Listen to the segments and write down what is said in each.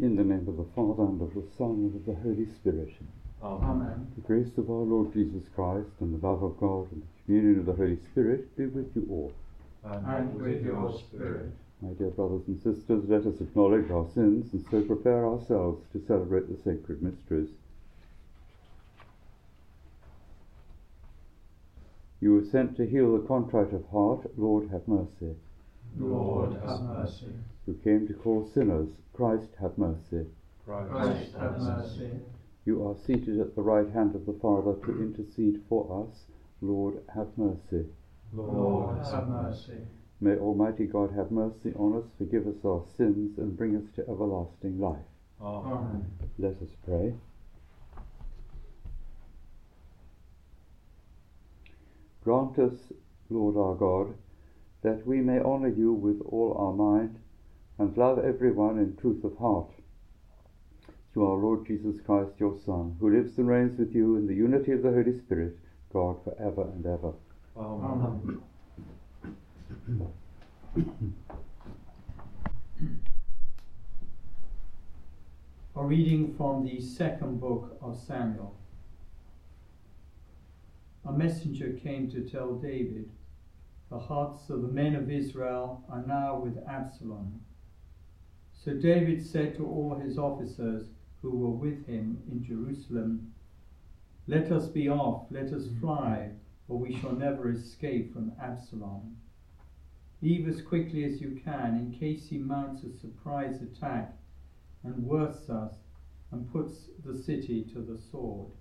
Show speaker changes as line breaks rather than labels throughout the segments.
the name of the Father, and of the Son, and of the Holy Spirit.
Amen.
The grace of our Lord Jesus Christ, and the love of God, and the communion of the Holy Spirit be with you all.
And with your spirit.
My dear brothers and sisters, let us acknowledge our sins and so prepare ourselves to celebrate the sacred mysteries. You were sent to heal the contrite of heart, Lord have mercy.
Lord, have mercy.
You came to call sinners, Christ have mercy.
Christ, have mercy.
You are seated at the right hand of the Father to intercede for us, Lord have mercy.
Lord, have mercy.
May Almighty God have mercy on us, forgive us our sins, and bring us to everlasting life.
Amen.
Let us pray. Grant us, Lord our God, that we may honour you with all our mind and love everyone in truth of heart. Through our Lord Jesus Christ, your Son, who lives and reigns with you in the unity of the Holy Spirit, God for ever and ever.
Amen.
A reading from the second book of Samuel. A messenger came to tell David, The hearts of the men of Israel are now with Absalom. So David said to all his officers who were with him in Jerusalem, Let us be off, let us mm. fly, or we shall never escape from Absalom. Leave as quickly as you can, in case he mounts a surprise attack and worsts us and puts the city to the sword.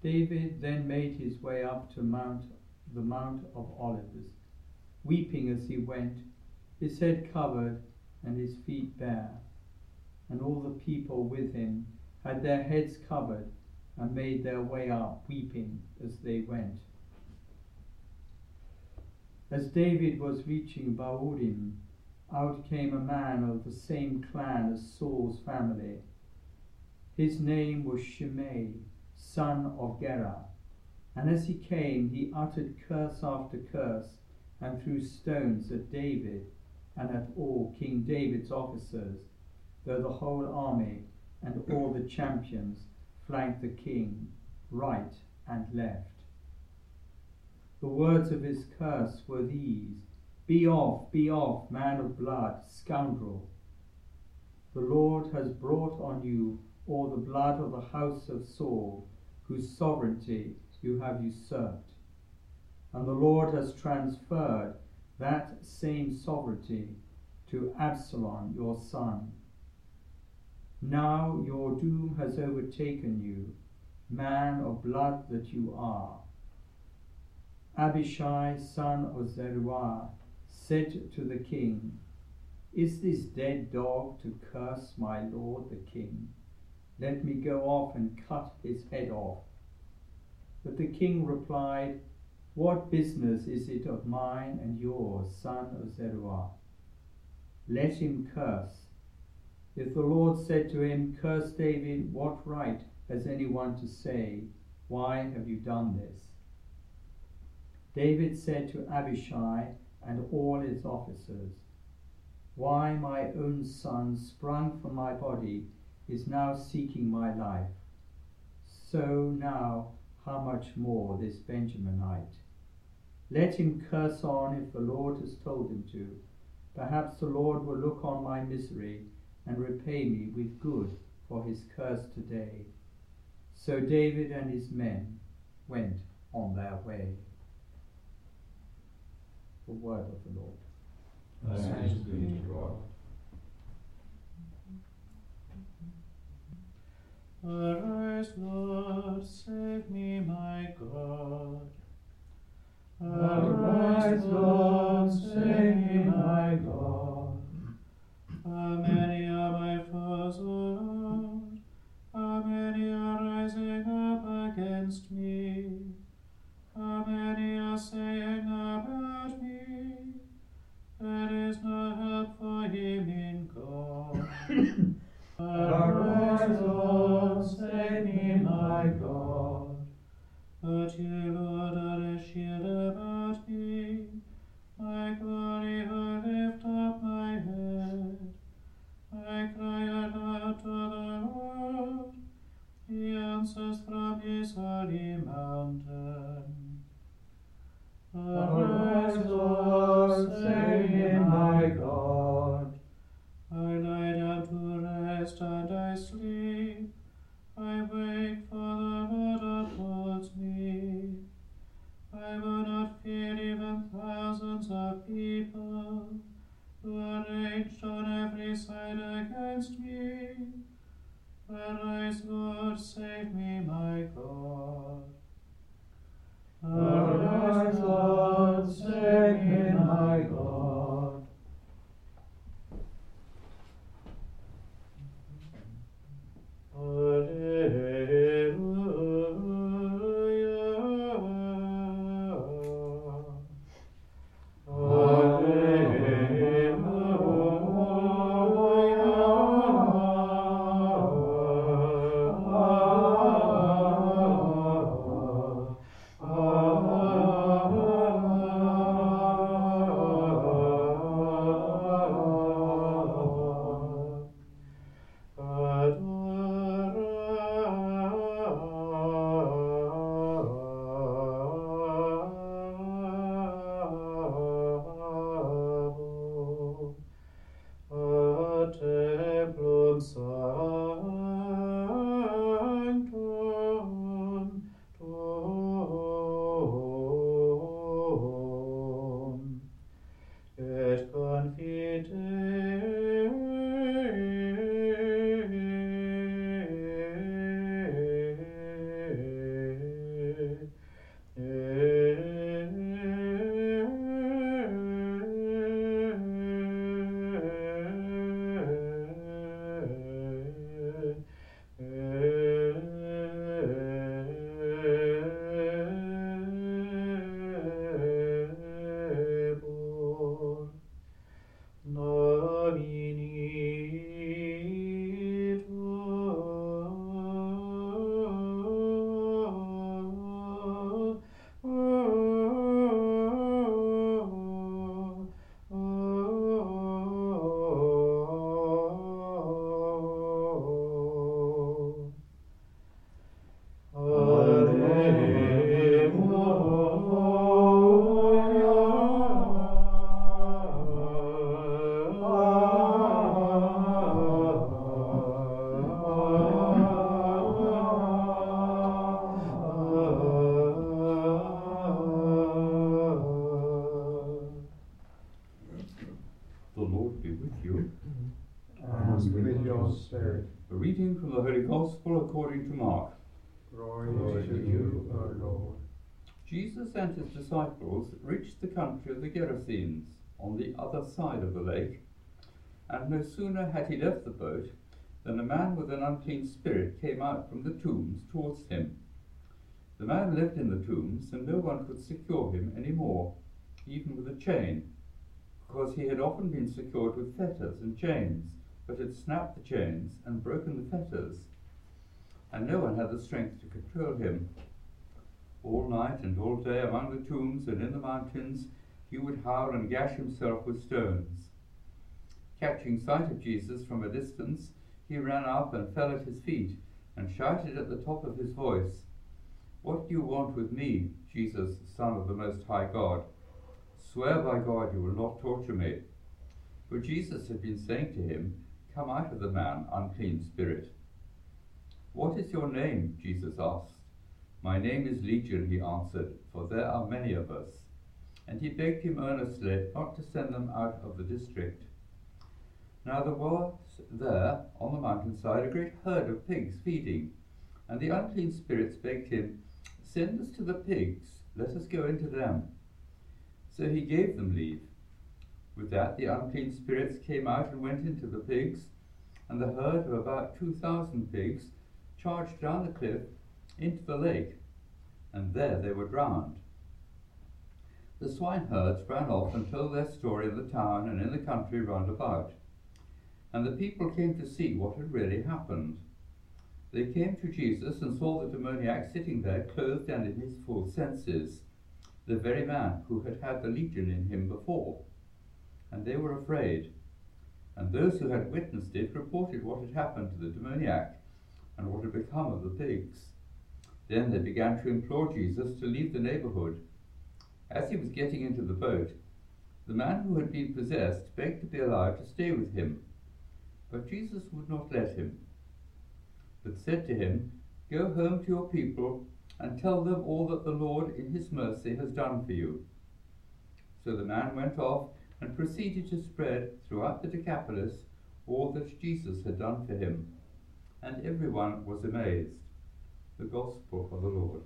David then made his way up to Mount the Mount of Olives, weeping as he went, his head covered and his feet bare. And all the people with him had their heads covered and made their way up, weeping as they went. As David was reaching Bahurim, out came a man of the same clan as Saul's family. His name was Shimei, son of Gera. And as he came, he uttered curse after curse and threw stones at David and at all King David's officers, though the whole army and all the champions flanked the king right and left. The words of his curse were these Be off, be off, man of blood, scoundrel. The Lord has brought on you all the blood of the house of Saul, whose sovereignty you have usurped. And the Lord has transferred that same sovereignty to Absalom, your son. Now your doom has overtaken you, man of blood that you are. Abishai, son of Zeruiah, said to the king, Is this dead dog to curse my lord the king? Let me go off and cut his head off. But the king replied, What business is it of mine and yours, son of Zeruiah? Let him curse. If the Lord said to him, Curse David, what right has anyone to say, Why have you done this? David said to Abishai and all his officers, Why my own son, sprung from my body, is now seeking my life. So now, how much more this Benjaminite? Let him curse on if the Lord has told him to. Perhaps the Lord will look on my misery and repay me with good for his curse today. So David and his men went on their way. The word of the Lord.
Thanks be to God.
Arise, Lord, save me, my God. Arise, Lord, save me, my God. How many are my foes, O Lord?
On every side against me. Arise, Lord, save me, my God.
Arise, Lord, save me,
country of the Gerasenes on the other side of the lake, and no sooner had he left the boat than a man with an unclean spirit came out from the tombs towards him. The man lived in the tombs, and no one could secure him any more, even with a chain, because he had often been secured with fetters and chains, but had snapped the chains and broken the fetters, and no one had the strength to control him. All night and all day among the tombs and in the mountains he would howl and gash himself with stones. Catching sight of Jesus from a distance, he ran up and fell at his feet and shouted at the top of his voice, What do you want with me, Jesus, Son of the Most High God? Swear by God you will not torture me. For Jesus had been saying to him, Come out of the man, unclean spirit. What is your name? Jesus asked. My name is Legion, he answered, for there are many of us. And he begged him earnestly not to send them out of the district. Now there was there on the mountainside a great herd of pigs feeding, and the unclean spirits begged him, Send us to the pigs, let us go into them. So he gave them leave. With that, the unclean spirits came out and went into the pigs, and the herd of about two thousand pigs charged down the cliff into the lake, and there they were drowned. The swineherds ran off and told their story in the town and in the country round about, and the people came to see what had really happened. They came to Jesus and saw the demoniac sitting there, clothed and in his full senses, the very man who had had the legion in him before. And they were afraid. And those who had witnessed it reported what had happened to the demoniac and what had become of the pigs. Then they began to implore Jesus to leave the neighborhood. As he was getting into the boat, the man who had been possessed begged to be allowed to stay with him. But Jesus would not let him, but said to him, Go home to your people and tell them all that the Lord in his mercy has done for you. So the man went off and proceeded to spread throughout the Decapolis all that Jesus had done for him. And everyone was amazed. The Gospel of the Lord.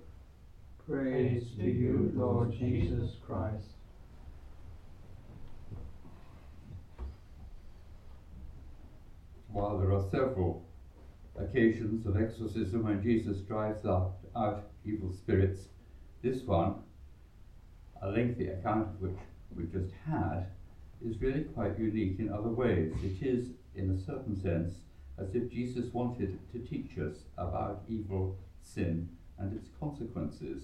Praise to you, Lord Jesus Christ.
While there are several occasions of exorcism when Jesus drives out, out evil spirits, this one, a lengthy account of which we just had, is really quite unique in other ways. It is, in a certain sense, as if Jesus wanted to teach us about evil, sin, and its consequences.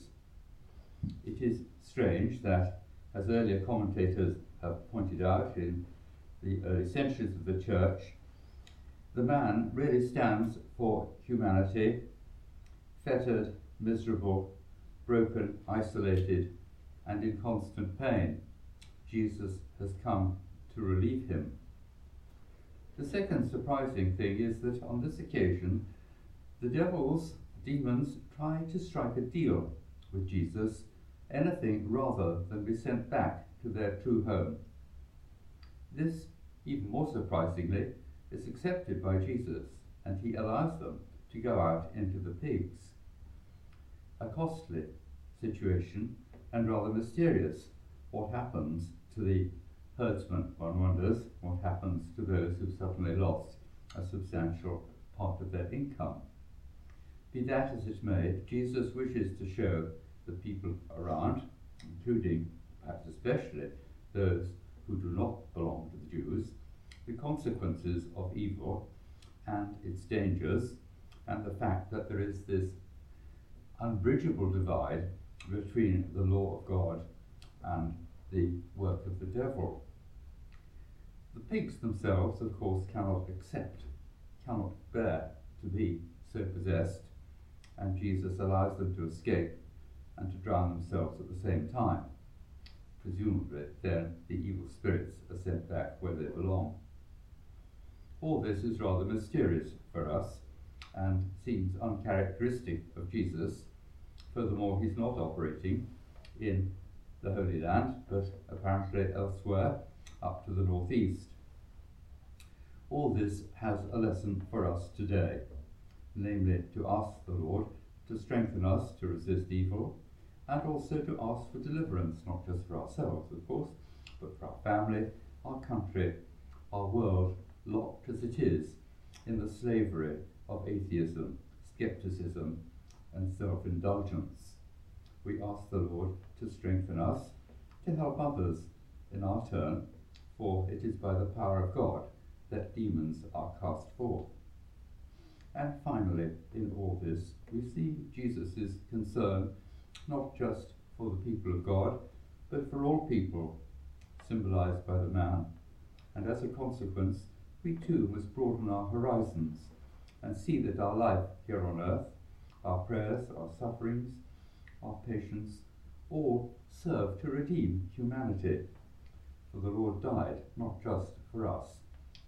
It is strange that, as earlier commentators have pointed out in the early centuries of the Church, the man really stands for humanity, fettered, miserable, broken, isolated, and in constant pain. Jesus has come to relieve him. The second surprising thing is that on this occasion, the devils, demons, try to strike a deal with Jesus, anything rather than be sent back to their true home. This, even more surprisingly, is accepted by Jesus, and he allows them to go out into the pigs. A costly situation and rather mysterious. What happens to the herdsman, one wonders, what happens to those who've suddenly lost a substantial part of their income. Be that as it may, Jesus wishes to show the people around, including, perhaps especially, those who do not belong to the Jews, the consequences of evil and its dangers, and the fact that there is this unbridgeable divide between the law of God and the work of the devil. The pigs themselves, of course, cannot accept, cannot bear to be so possessed, and Jesus allows them to escape and to drown themselves at the same time. Presumably, then the evil spirits are sent back where they belong. All this is rather mysterious for us and seems uncharacteristic of Jesus. Furthermore, he's not operating in the Holy Land, but apparently elsewhere, up to the northeast. All this has a lesson for us today, namely to ask the Lord to strengthen us to resist evil, and also to ask for deliverance, not just for ourselves, of course, but for our family, our country, our world, locked as it is in the slavery of atheism, skepticism, and self indulgence. We ask the Lord to strengthen us, to help others in our turn, for it is by the power of God that demons are cast forth. And finally, in all this, we see Jesus' concern not just for the people of God, but for all people, symbolized by the man. And as a consequence, we too must broaden our horizons and see that our life here on earth, our prayers, our sufferings, our patience, all serve to redeem humanity. For the Lord died not just for us,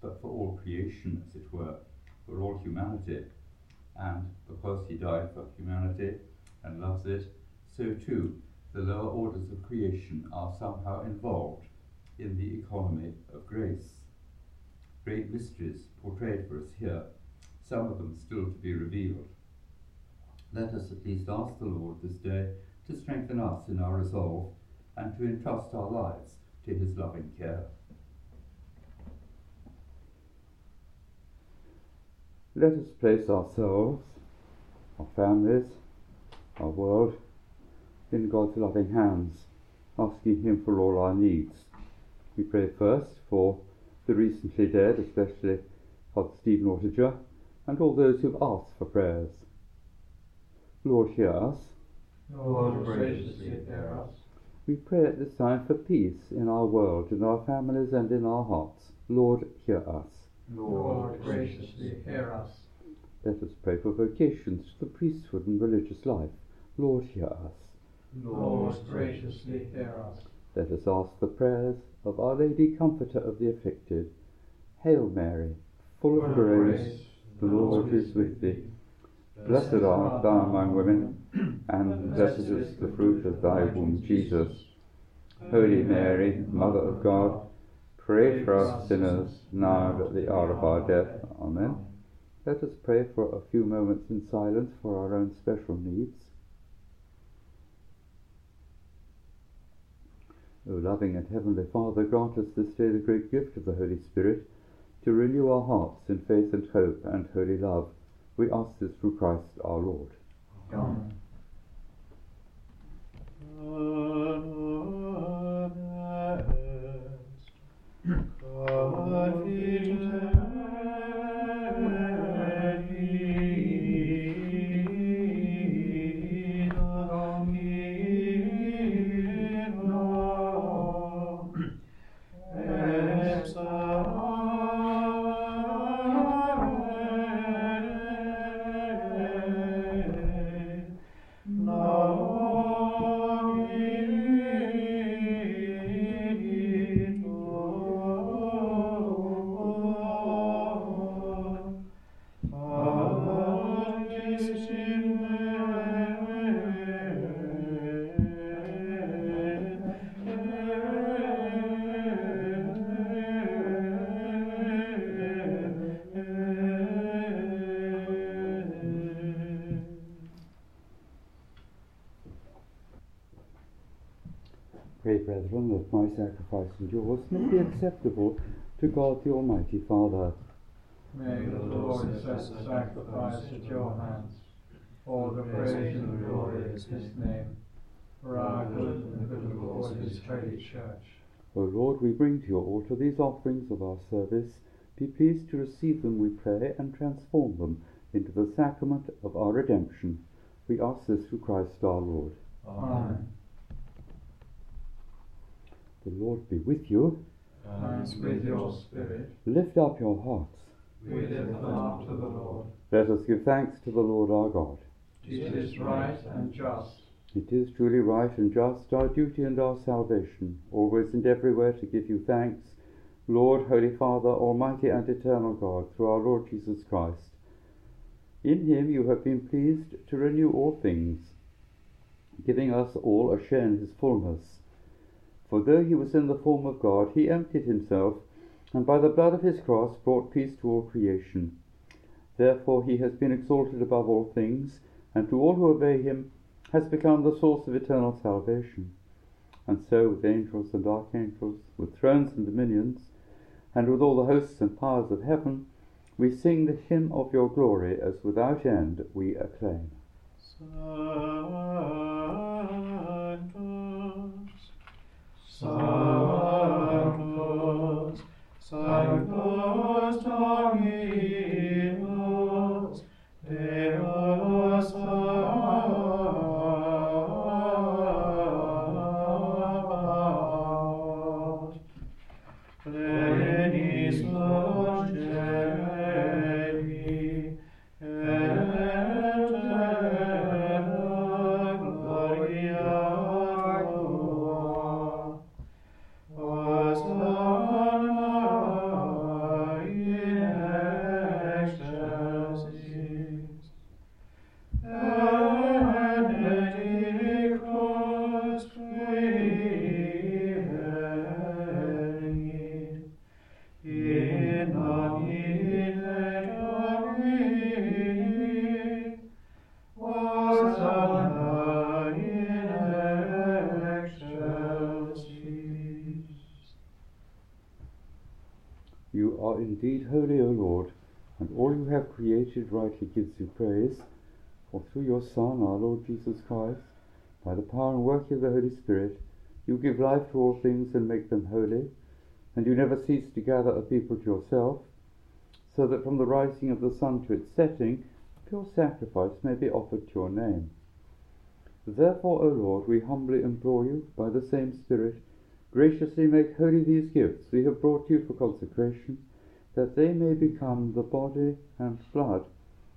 but for all creation, as it were, for all humanity. And because he died for humanity and loves it, so too the lower orders of creation are somehow involved in the economy of grace great mysteries portrayed for us here, some of them still to be revealed. Let us at least ask the Lord this day to strengthen us in our resolve and to entrust our lives to his loving care.
Let us place ourselves, our families, our world in God's loving hands, asking Him for all our needs. We pray first for the recently dead, especially Father Stephen Ortiger, and all those who've asked for prayers. Lord, hear us.
Lord, graciously hear us.
We pray at this time for peace in our world, in our families, and in our hearts. Lord, hear us.
Lord, graciously hear us.
Let us pray for vocations to the priesthood and religious life. Lord, hear us.
Lord, graciously hear us.
Let us ask the prayers of Our Lady, Comforter of the afflicted. Hail Mary, full of grace, the Lord is with thee. Blessed art thou among women, and blessed is the fruit of thy womb, Jesus. Holy Mary, Mother of God, pray for us sinners, now and at the hour of our death. Amen. Let us pray for a few moments in silence for our own special needs. O loving and heavenly Father, grant us this day the great gift of the Holy Spirit to renew our hearts in faith and hope and holy love. We ask this through Christ our Lord.
Amen.
Pray, Yeah. Sacrifice and yours may be acceptable to God the Almighty Father.
May the Lord accept the sacrifice at your hands, for the praise and glory of his name, for our good and the good of his holy church.
O Lord, we bring to your altar these offerings of our service. Be pleased to receive them, we pray, and transform them into the sacrament of our redemption. We ask this through Christ our Lord.
Amen.
The Lord be with you.
And with your spirit,
Lift up your hearts.
we lift them up to the Lord.
Let us give thanks to the Lord our God.
It is right and just,
It is truly right and just, our duty and our salvation, always and everywhere to give you thanks, Lord, Holy Father, Almighty and eternal God, through our Lord Jesus Christ. In him you have been pleased to renew all things, giving us all a share in his fullness. For though he was in the form of God, he emptied himself, and by the blood of his cross brought peace to all creation. Therefore he has been exalted above all things, and to all who obey him has become the source of eternal salvation. And so, with angels and archangels, with thrones and dominions, and with all the hosts and powers of heaven, we sing the hymn of your glory as without end we acclaim.
Sanctus,
indeed holy, O Lord, and all you have created rightly gives you praise. Through your Son, our Lord Jesus Christ, by the power and working of the Holy Spirit, you give life to all things and make them holy, and you never cease to gather a people to yourself, so that from the rising of the sun to its setting, pure sacrifice may be offered to your name. Therefore, O Lord, we humbly implore you, by the same Spirit, graciously make holy these gifts we have brought you for consecration, that they may become the body and blood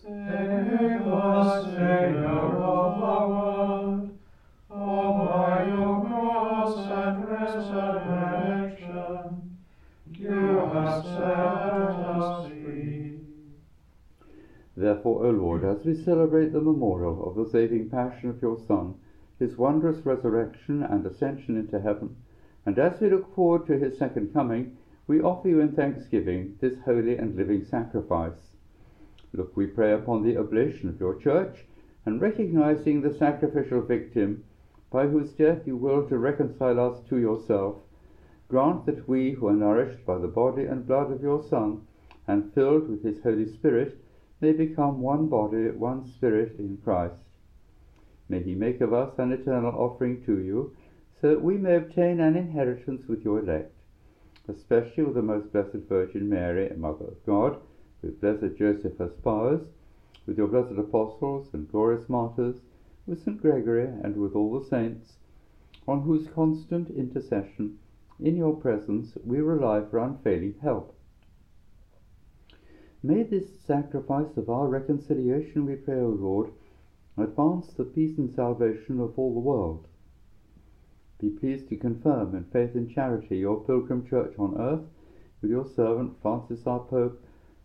Save us, Saviour of the world, O by your cross and resurrection, you have set us free.
Therefore, O Lord, as we celebrate the memorial of the saving passion of your Son, his wondrous resurrection and ascension into heaven, and as we look forward to his second coming, we offer you in thanksgiving this holy and living sacrifice. Look, we pray upon the oblation of your church, and recognizing the sacrificial victim by whose death you will to reconcile us to yourself, grant that we who are nourished by the body and blood of your Son, and filled with his Holy Spirit, may become one body, one spirit in Christ. May he make of us an eternal offering to you, so that we may obtain an inheritance with your elect, especially with the most blessed Virgin Mary, Mother of God, with blessed Joseph her spouse, with your blessed apostles and glorious martyrs, with St. Gregory, and with all the saints, on whose constant intercession in your presence we rely for unfailing help. May this sacrifice of our reconciliation, we pray, O Lord, advance the peace and salvation of all the world. Be pleased to confirm in faith and charity your pilgrim church on earth, with your servant Francis our Pope,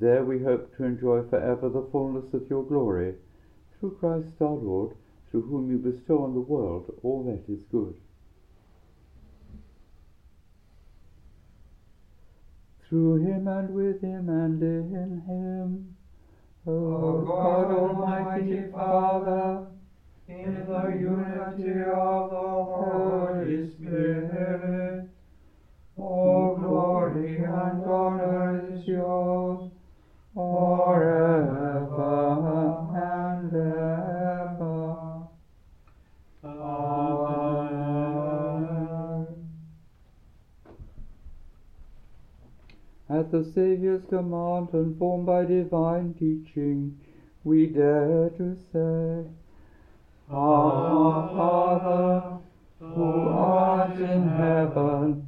There we hope to enjoy forever the fullness of your glory, through Christ our Lord, through whom you bestow on the world all that is good. Through him and with him and in him, O God Almighty Father, in the unity of the Holy Spirit, all glory and honor is yours forever and ever. At the Saviour's command and formed by divine teaching, we dare to say, Our Father, who art in heaven,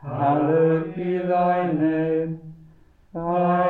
hallowed be thy name. Thy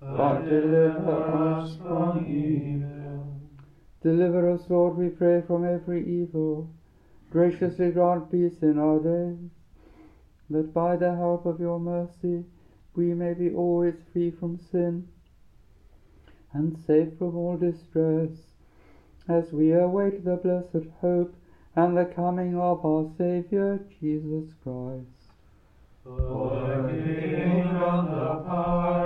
but deliver us from evil. Deliver us, Lord, we pray, from every evil. Graciously grant peace in our days, that by the help of your mercy we may be always free from sin and safe from all distress, as we await the blessed hope and the coming of our Saviour Jesus Christ.
For the kingdom, the power,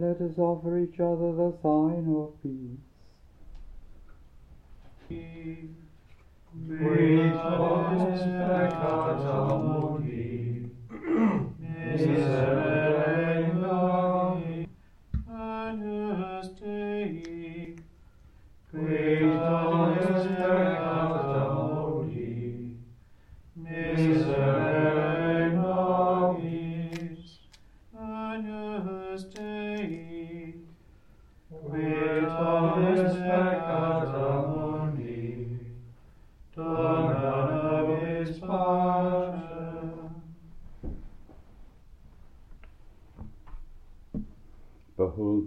Let us offer each other the sign of peace.
Vitos peccata mundi, miserere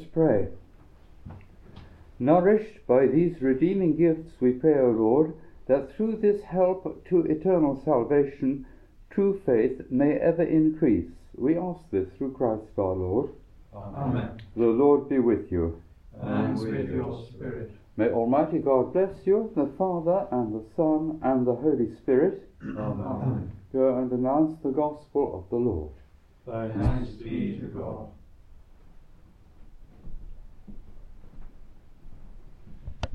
us pray. Nourished by these redeeming gifts, we pray, O Lord, that through this help to eternal salvation, true faith may ever increase. We ask this through Christ our Lord.
Amen.
The Lord be with you.
And with your spirit.
May Almighty God bless you, the Father, and the Son, and the Holy Spirit.
Amen.
Go and announce the gospel of the Lord.
Thanks be to God.